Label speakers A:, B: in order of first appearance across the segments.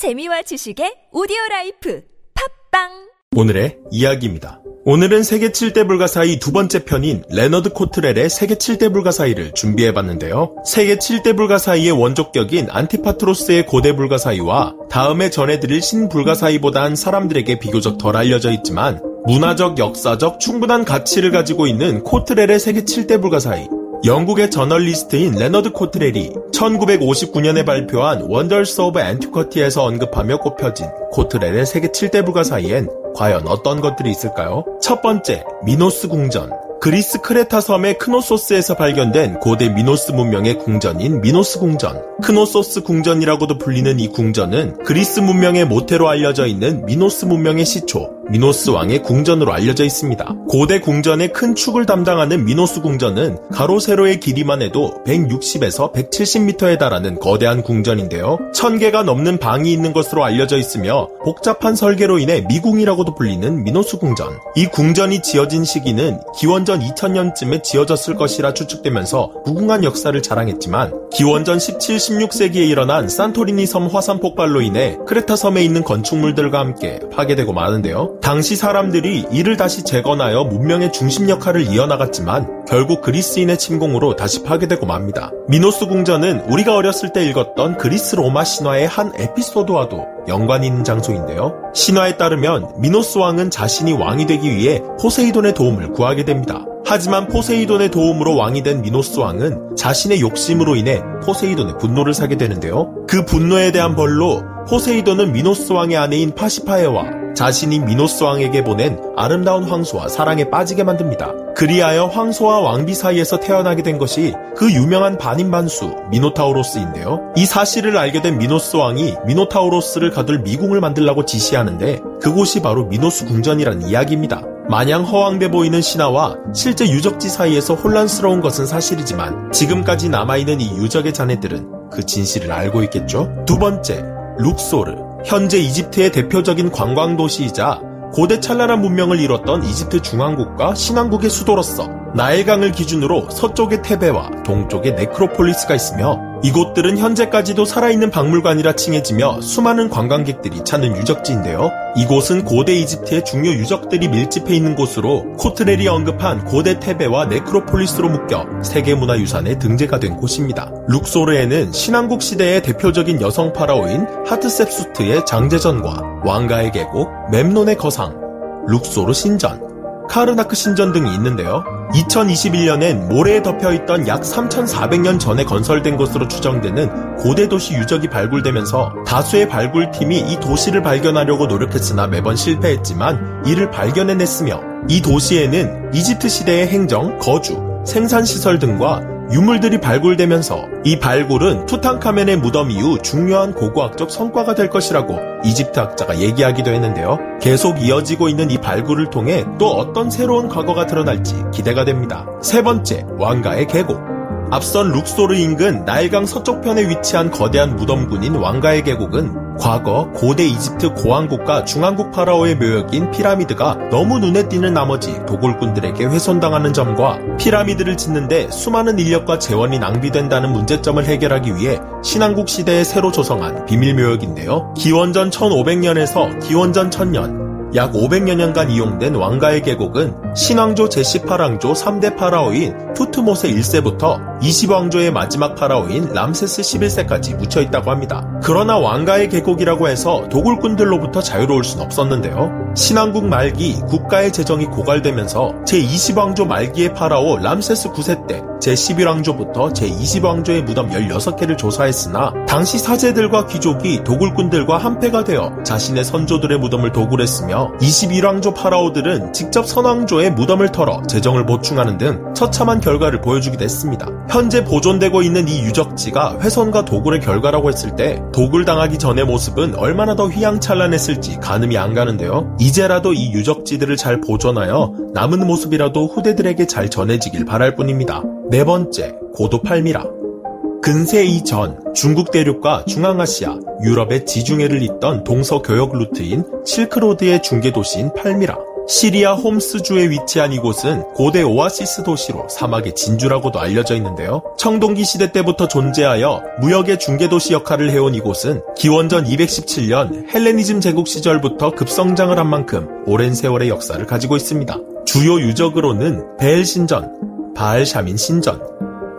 A: 재미와 지식의 오디오 라이프 팟빵
B: 오늘의 이야기입니다. 오늘은 세계 7대 불가사의 두 번째 편인 레너드 코트렐의 세계 7대 불가사의를 준비해봤는데요. 세계 7대 불가사의의 원조격인 안티파트로스의 고대 불가사의와 다음에 전해드릴 신불가사의보다는 사람들에게 비교적 덜 알려져 있지만 문화적, 역사적 충분한 가치를 가지고 있는 코트렐의 세계 7대 불가사의 영국의 저널리스트인 레너드 코트렐이 1959년에 발표한 Wonders of Antiquity에서 언급하며 꼽혀진 코트렐의 세계 7대 불가사의엔 과연 어떤 것들이 있을까요? 첫 번째, 미노스 궁전. 그리스 크레타 섬의 크노소스에서 발견된 고대 미노스 문명의 궁전인 미노스 궁전. 크노소스 궁전이라고도 불리는 이 궁전은 그리스 문명의 모태로 알려져 있는 미노스 문명의 시초, 미노스 왕의 궁전으로 알려져 있습니다. 고대 궁전의 큰 축을 담당하는 미노스 궁전은 가로 세로의 길이만 해도 160에서 170m에 달하는 거대한 궁전인데요. 1000개가 넘는 방이 있는 것으로 알려져 있으며 복잡한 설계로 인해 미궁이라고도 불리는 미노스 궁전. 이 궁전이 지어진 시기는 기원전 2000년쯤에 지어졌을 것이라 추측되면서 무궁한 역사를 자랑했지만 기원전 17, 16세기에 일어난 산토리니 섬 화산 폭발로 인해 크레타 섬에 있는 건축물들과 함께 파괴되고 마는데요. 당시 사람들이 이를 다시 재건하여 문명의 중심 역할을 이어나갔지만 결국 그리스인의 침공으로 다시 파괴되고 맙니다. 미노스 궁전은 우리가 어렸을 때 읽었던 그리스 로마 신화의 한 에피소드와도 연관이 있는 장소인데요. 신화에 따르면 미노스 왕은 자신이 왕이 되기 위해 포세이돈의 도움을 구하게 됩니다. 하지만 포세이돈의 도움으로 왕이 된 미노스 왕은 자신의 욕심으로 인해 포세이돈의 분노를 사게 되는데요. 그 분노에 대한 벌로 포세이돈은 미노스 왕의 아내인 파시파에와 자신이 미노스 왕에게 보낸 아름다운 황소와 사랑에 빠지게 만듭니다. 그리하여 황소와 왕비 사이에서 태어나게 된 것이 그 유명한 반인반수 미노타우로스인데요. 이 사실을 알게 된 미노스 왕이 미노타우로스를 가둘 미궁을 만들라고 지시하는데 그곳이 바로 미노스 궁전이란 이야기입니다. 마냥 허황돼 보이는 신화와 실제 유적지 사이에서 혼란스러운 것은 사실이지만 지금까지 남아있는 이 유적의 잔해들은 그 진실을 알고 있겠죠? 두 번째, 룩소르. 현재 이집트의 대표적인 관광 도시이자 고대 찬란한 문명을 이뤘던 이집트 중왕국과 신왕국의 수도로서 나일강을 기준으로 서쪽에 테베와 동쪽에 네크로폴리스가 있으며 이곳들은 현재까지도 살아있는 박물관이라 칭해지며 수많은 관광객들이 찾는 유적지인데요. 이곳은 고대 이집트의 중요 유적들이 밀집해 있는 곳으로 코트렐이 언급한 고대 테베와 네크로폴리스로 묶여 세계문화유산에 등재가 된 곳입니다. 룩소르에는 신왕국 시대의 대표적인 여성 파라오인 하트셉수트의 장제전과 왕가의 계곡, 멤논의 거상, 룩소르 신전, 카르나크 신전 등이 있는데요. 2021년엔 모래에 덮여있던 약 3,400년 전에 건설된 것으로 추정되는 고대 도시 유적이 발굴되면서 다수의 발굴팀이 이 도시를 발견하려고 노력했으나 매번 실패했지만 이를 발견해냈으며 이 도시에는 이집트 시대의 행정, 거주, 생산시설 등과 유물들이 발굴되면서 이 발굴은 투탕카멘의 무덤 이후 중요한 고고학적 성과가 될 것이라고 이집트 학자가 얘기하기도 했는데요. 계속 이어지고 있는 이 발굴을 통해 또 어떤 새로운 과거가 드러날지 기대가 됩니다. 세 번째, 왕가의 계곡. 앞선 룩소르 인근 나일강 서쪽편에 위치한 거대한 무덤군인 왕가의 계곡은 과거 고대 이집트 고왕국과 중앙국 파라오의 묘역인 피라미드가 너무 눈에 띄는 나머지 도굴꾼들에게 훼손당하는 점과 피라미드를 짓는데 수많은 인력과 재원이 낭비된다는 문제점을 해결하기 위해 신왕국 시대에 새로 조성한 비밀 묘역인데요. 기원전 1500년에서 기원전 1000년 약 500여 년간 이용된 왕가의 계곡은 신왕조 제18왕조 3대 파라오인 투트모세 1세부터 20왕조의 마지막 파라오인 람세스 11세까지 묻혀 있다고 합니다. 그러나 왕가의 계곡이라고 해서 도굴꾼들로부터 자유로울 순 없었는데요. 신왕국 말기 국가의 재정이 고갈되면서 제20왕조 말기의 파라오 람세스 9세 때 제11왕조부터 제20왕조의 무덤 16개를 조사했으나 당시 사제들과 귀족이 도굴꾼들과 한패가 되어 자신의 선조들의 무덤을 도굴했으며 21왕조 파라오들은 직접 선왕조의 무덤을 털어 재정을 보충하는 등 처참한 결과를 보여주기도 했습니다. 현재 보존되고 있는 이 유적지가 훼손과 도굴의 결과라고 했을 때 도굴 당하기 전의 모습은 얼마나 더 휘황찬란했을지 가늠이 안 가는데요. 이제라도 이 유적지들을 잘 보존하여 남은 모습이라도 후대들에게 잘 전해지길 바랄 뿐입니다. 네 번째, 고도 팔미라. 근세 이전 중국 대륙과 중앙아시아, 유럽의 지중해를 잇던 동서 교역 루트인 실크로드의 중계 도시인 팔미라. 시리아 홈스주에 위치한 이곳은 고대 오아시스 도시로 사막의 진주라고도 알려져 있는데요. 청동기 시대 때부터 존재하여 무역의 중개도시 역할을 해온 이곳은 기원전 217년 헬레니즘 제국 시절부터 급성장을 한 만큼 오랜 세월의 역사를 가지고 있습니다. 주요 유적으로는 벨 신전, 바알 샤민 신전,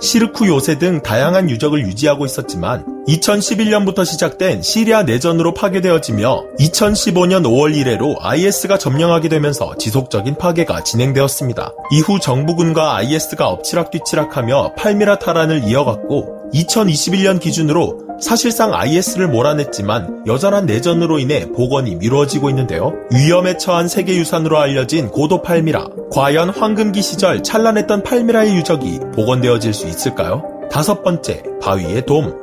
B: 시르쿠 요새 등 다양한 유적을 유지하고 있었지만 2011년부터 시작된 시리아 내전으로 파괴되어지며 2015년 5월 이래로 IS가 점령하게 되면서 지속적인 파괴가 진행되었습니다. 이후 정부군과 IS가 엎치락뒤치락하며 팔미라 타란을 이어갔고 2021년 기준으로 사실상 IS를 몰아냈지만 여전한 내전으로 인해 복원이 미뤄지고 있는데요. 위험에 처한 세계유산으로 알려진 고도 팔미라. 과연 황금기 시절 찬란했던 팔미라의 유적이 복원되어질 수 있을까요? 다섯 번째, 바위의 돔.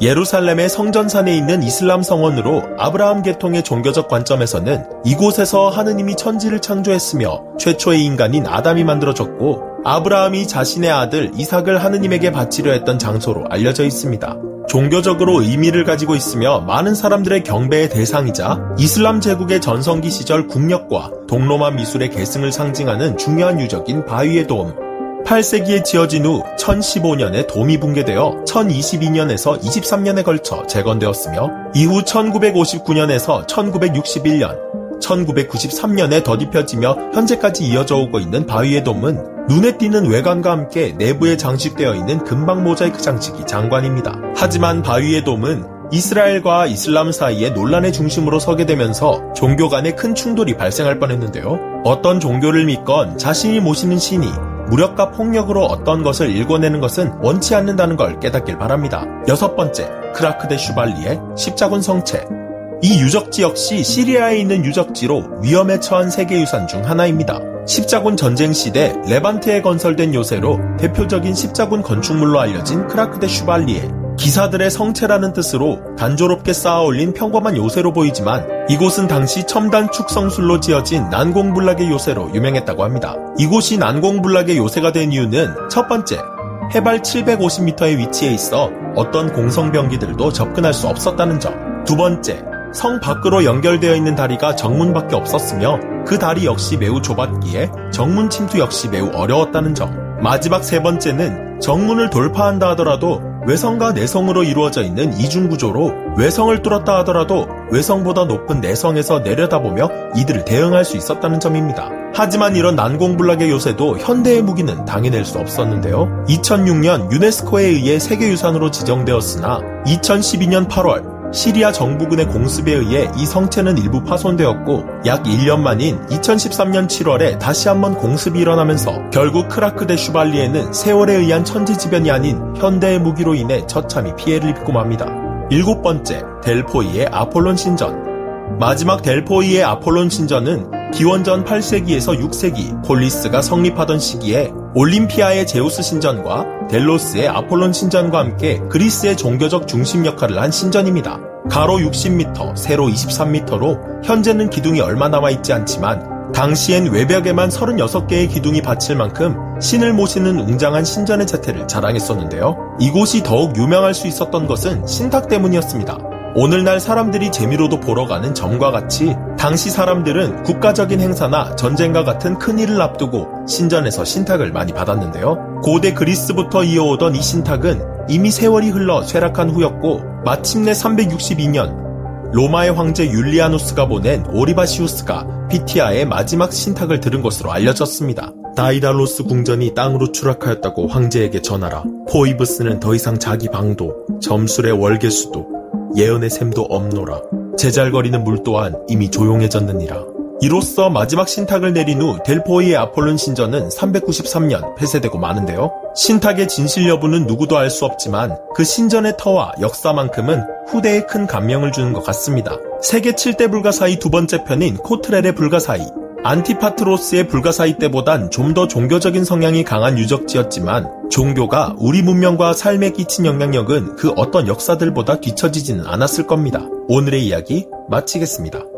B: 예루살렘의 성전산에 있는 이슬람 성원으로 아브라함 계통의 종교적 관점에서는 이곳에서 하느님이 천지를 창조했으며 최초의 인간인 아담이 만들어졌고 아브라함이 자신의 아들 이삭을 하느님에게 바치려 했던 장소로 알려져 있습니다. 종교적으로 의미를 가지고 있으며 많은 사람들의 경배의 대상이자 이슬람 제국의 전성기 시절 국력과 동로마 미술의 계승을 상징하는 중요한 유적인 바위의 돔. 8세기에 지어진 후 1015년에 돔이 붕괴되어 1022년에서 23년에 걸쳐 재건되었으며 이후 1959년에서 1961년, 1993년에 더딥혀지며 현재까지 이어져 오고 있는 바위의 돔은 눈에 띄는 외관과 함께 내부에 장식되어 있는 금방 모자이크 장식이 장관입니다. 하지만 바위의 돔은 이스라엘과 이슬람 사이의 논란의 중심으로 서게 되면서 종교 간의 큰 충돌이 발생할 뻔했는데요. 어떤 종교를 믿건 자신이 모시는 신이 무력과 폭력으로 어떤 것을 일궈내는 것은 원치 않는다는 걸 깨닫길 바랍니다. 여섯 번째, 크라크 데 슈발리에 십자군 성채. 이 유적지 역시 시리아에 있는 유적지로 위험에 처한 세계유산 중 하나입니다. 십자군 전쟁 시대 레반트에 건설된 요새로 대표적인 십자군 건축물로 알려진 크라크 데 슈발리에 기사들의 성채라는 뜻으로 단조롭게 쌓아 올린 평범한 요새로 보이지만 이곳은 당시 첨단 축성술로 지어진 난공불락의 요새로 유명했다고 합니다. 이곳이 난공불락의 요새가 된 이유는 첫 번째, 해발 750m의 위치에 있어 어떤 공성병기들도 접근할 수 없었다는 점. 두 번째, 성 밖으로 연결되어 있는 다리가 정문밖에 없었으며 그 다리 역시 매우 좁았기에 정문 침투 역시 매우 어려웠다는 점. 마지막 세 번째는 정문을 돌파한다 하더라도 외성과 내성으로 이루어져 있는 이중구조로 외성을 뚫었다 하더라도 외성보다 높은 내성에서 내려다보며 이들을 대응할 수 있었다는 점입니다. 하지만 이런 난공불락의 요새도 현대의 무기는 당해낼 수 없었는데요. 2006년 유네스코에 의해 세계유산으로 지정되었으나 2012년 8월 시리아 정부군의 공습에 의해 이 성채는 일부 파손되었고 약 1년 만인 2013년 7월에 다시 한번 공습이 일어나면서 결국 크라크 데 슈발리에는 세월에 의한 천재지변이 아닌 현대의 무기로 인해 처참히 피해를 입고 맙니다. 일곱 번째, 델포이의 아폴론 신전. 마지막 델포이의 아폴론 신전은 기원전 8세기에서 6세기 폴리스가 성립하던 시기에 올림피아의 제우스 신전과 델로스의 아폴론 신전과 함께 그리스의 종교적 중심 역할을 한 신전입니다. 가로 60m, 세로 23m로 현재는 기둥이 얼마 남아있지 않지만 당시엔 외벽에만 36개의 기둥이 받칠 만큼 신을 모시는 웅장한 신전의 자태를 자랑했었는데요. 이곳이 더욱 유명할 수 있었던 것은 신탁 때문이었습니다. 오늘날 사람들이 재미로도 보러 가는 점과 같이 당시 사람들은 국가적인 행사나 전쟁과 같은 큰 일을 앞두고 신전에서 신탁을 많이 받았는데요. 고대 그리스부터 이어오던 이 신탁은 이미 세월이 흘러 쇠락한 후였고 마침내 362년 로마의 황제 율리아누스가 보낸 오리바시우스가 피티아의 마지막 신탁을 들은 것으로 알려졌습니다. 다이달로스 궁전이 땅으로 추락하였다고 황제에게 전하라. 포이보스는 더 이상 자기 방도, 점술의 월계수도, 예언의 샘도 없노라. 재잘거리는 물 또한 이미 조용해졌느니라. 이로써 마지막 신탁을 내린 후 델포이의 아폴론 신전은 393년 폐쇄되고 마는데요. 신탁의 진실 여부는 누구도 알 수 없지만 그 신전의 터와 역사만큼은 후대에 큰 감명을 주는 것 같습니다. 세계 7대 불가사의 두 번째 편인 코트렐의 불가사의 안티파트로스의 불가사의 때보단 좀 더 종교적인 성향이 강한 유적지였지만 종교가 우리 문명과 삶에 끼친 영향력은 그 어떤 역사들보다 뒤처지지는 않았을 겁니다. 오늘의 이야기 마치겠습니다.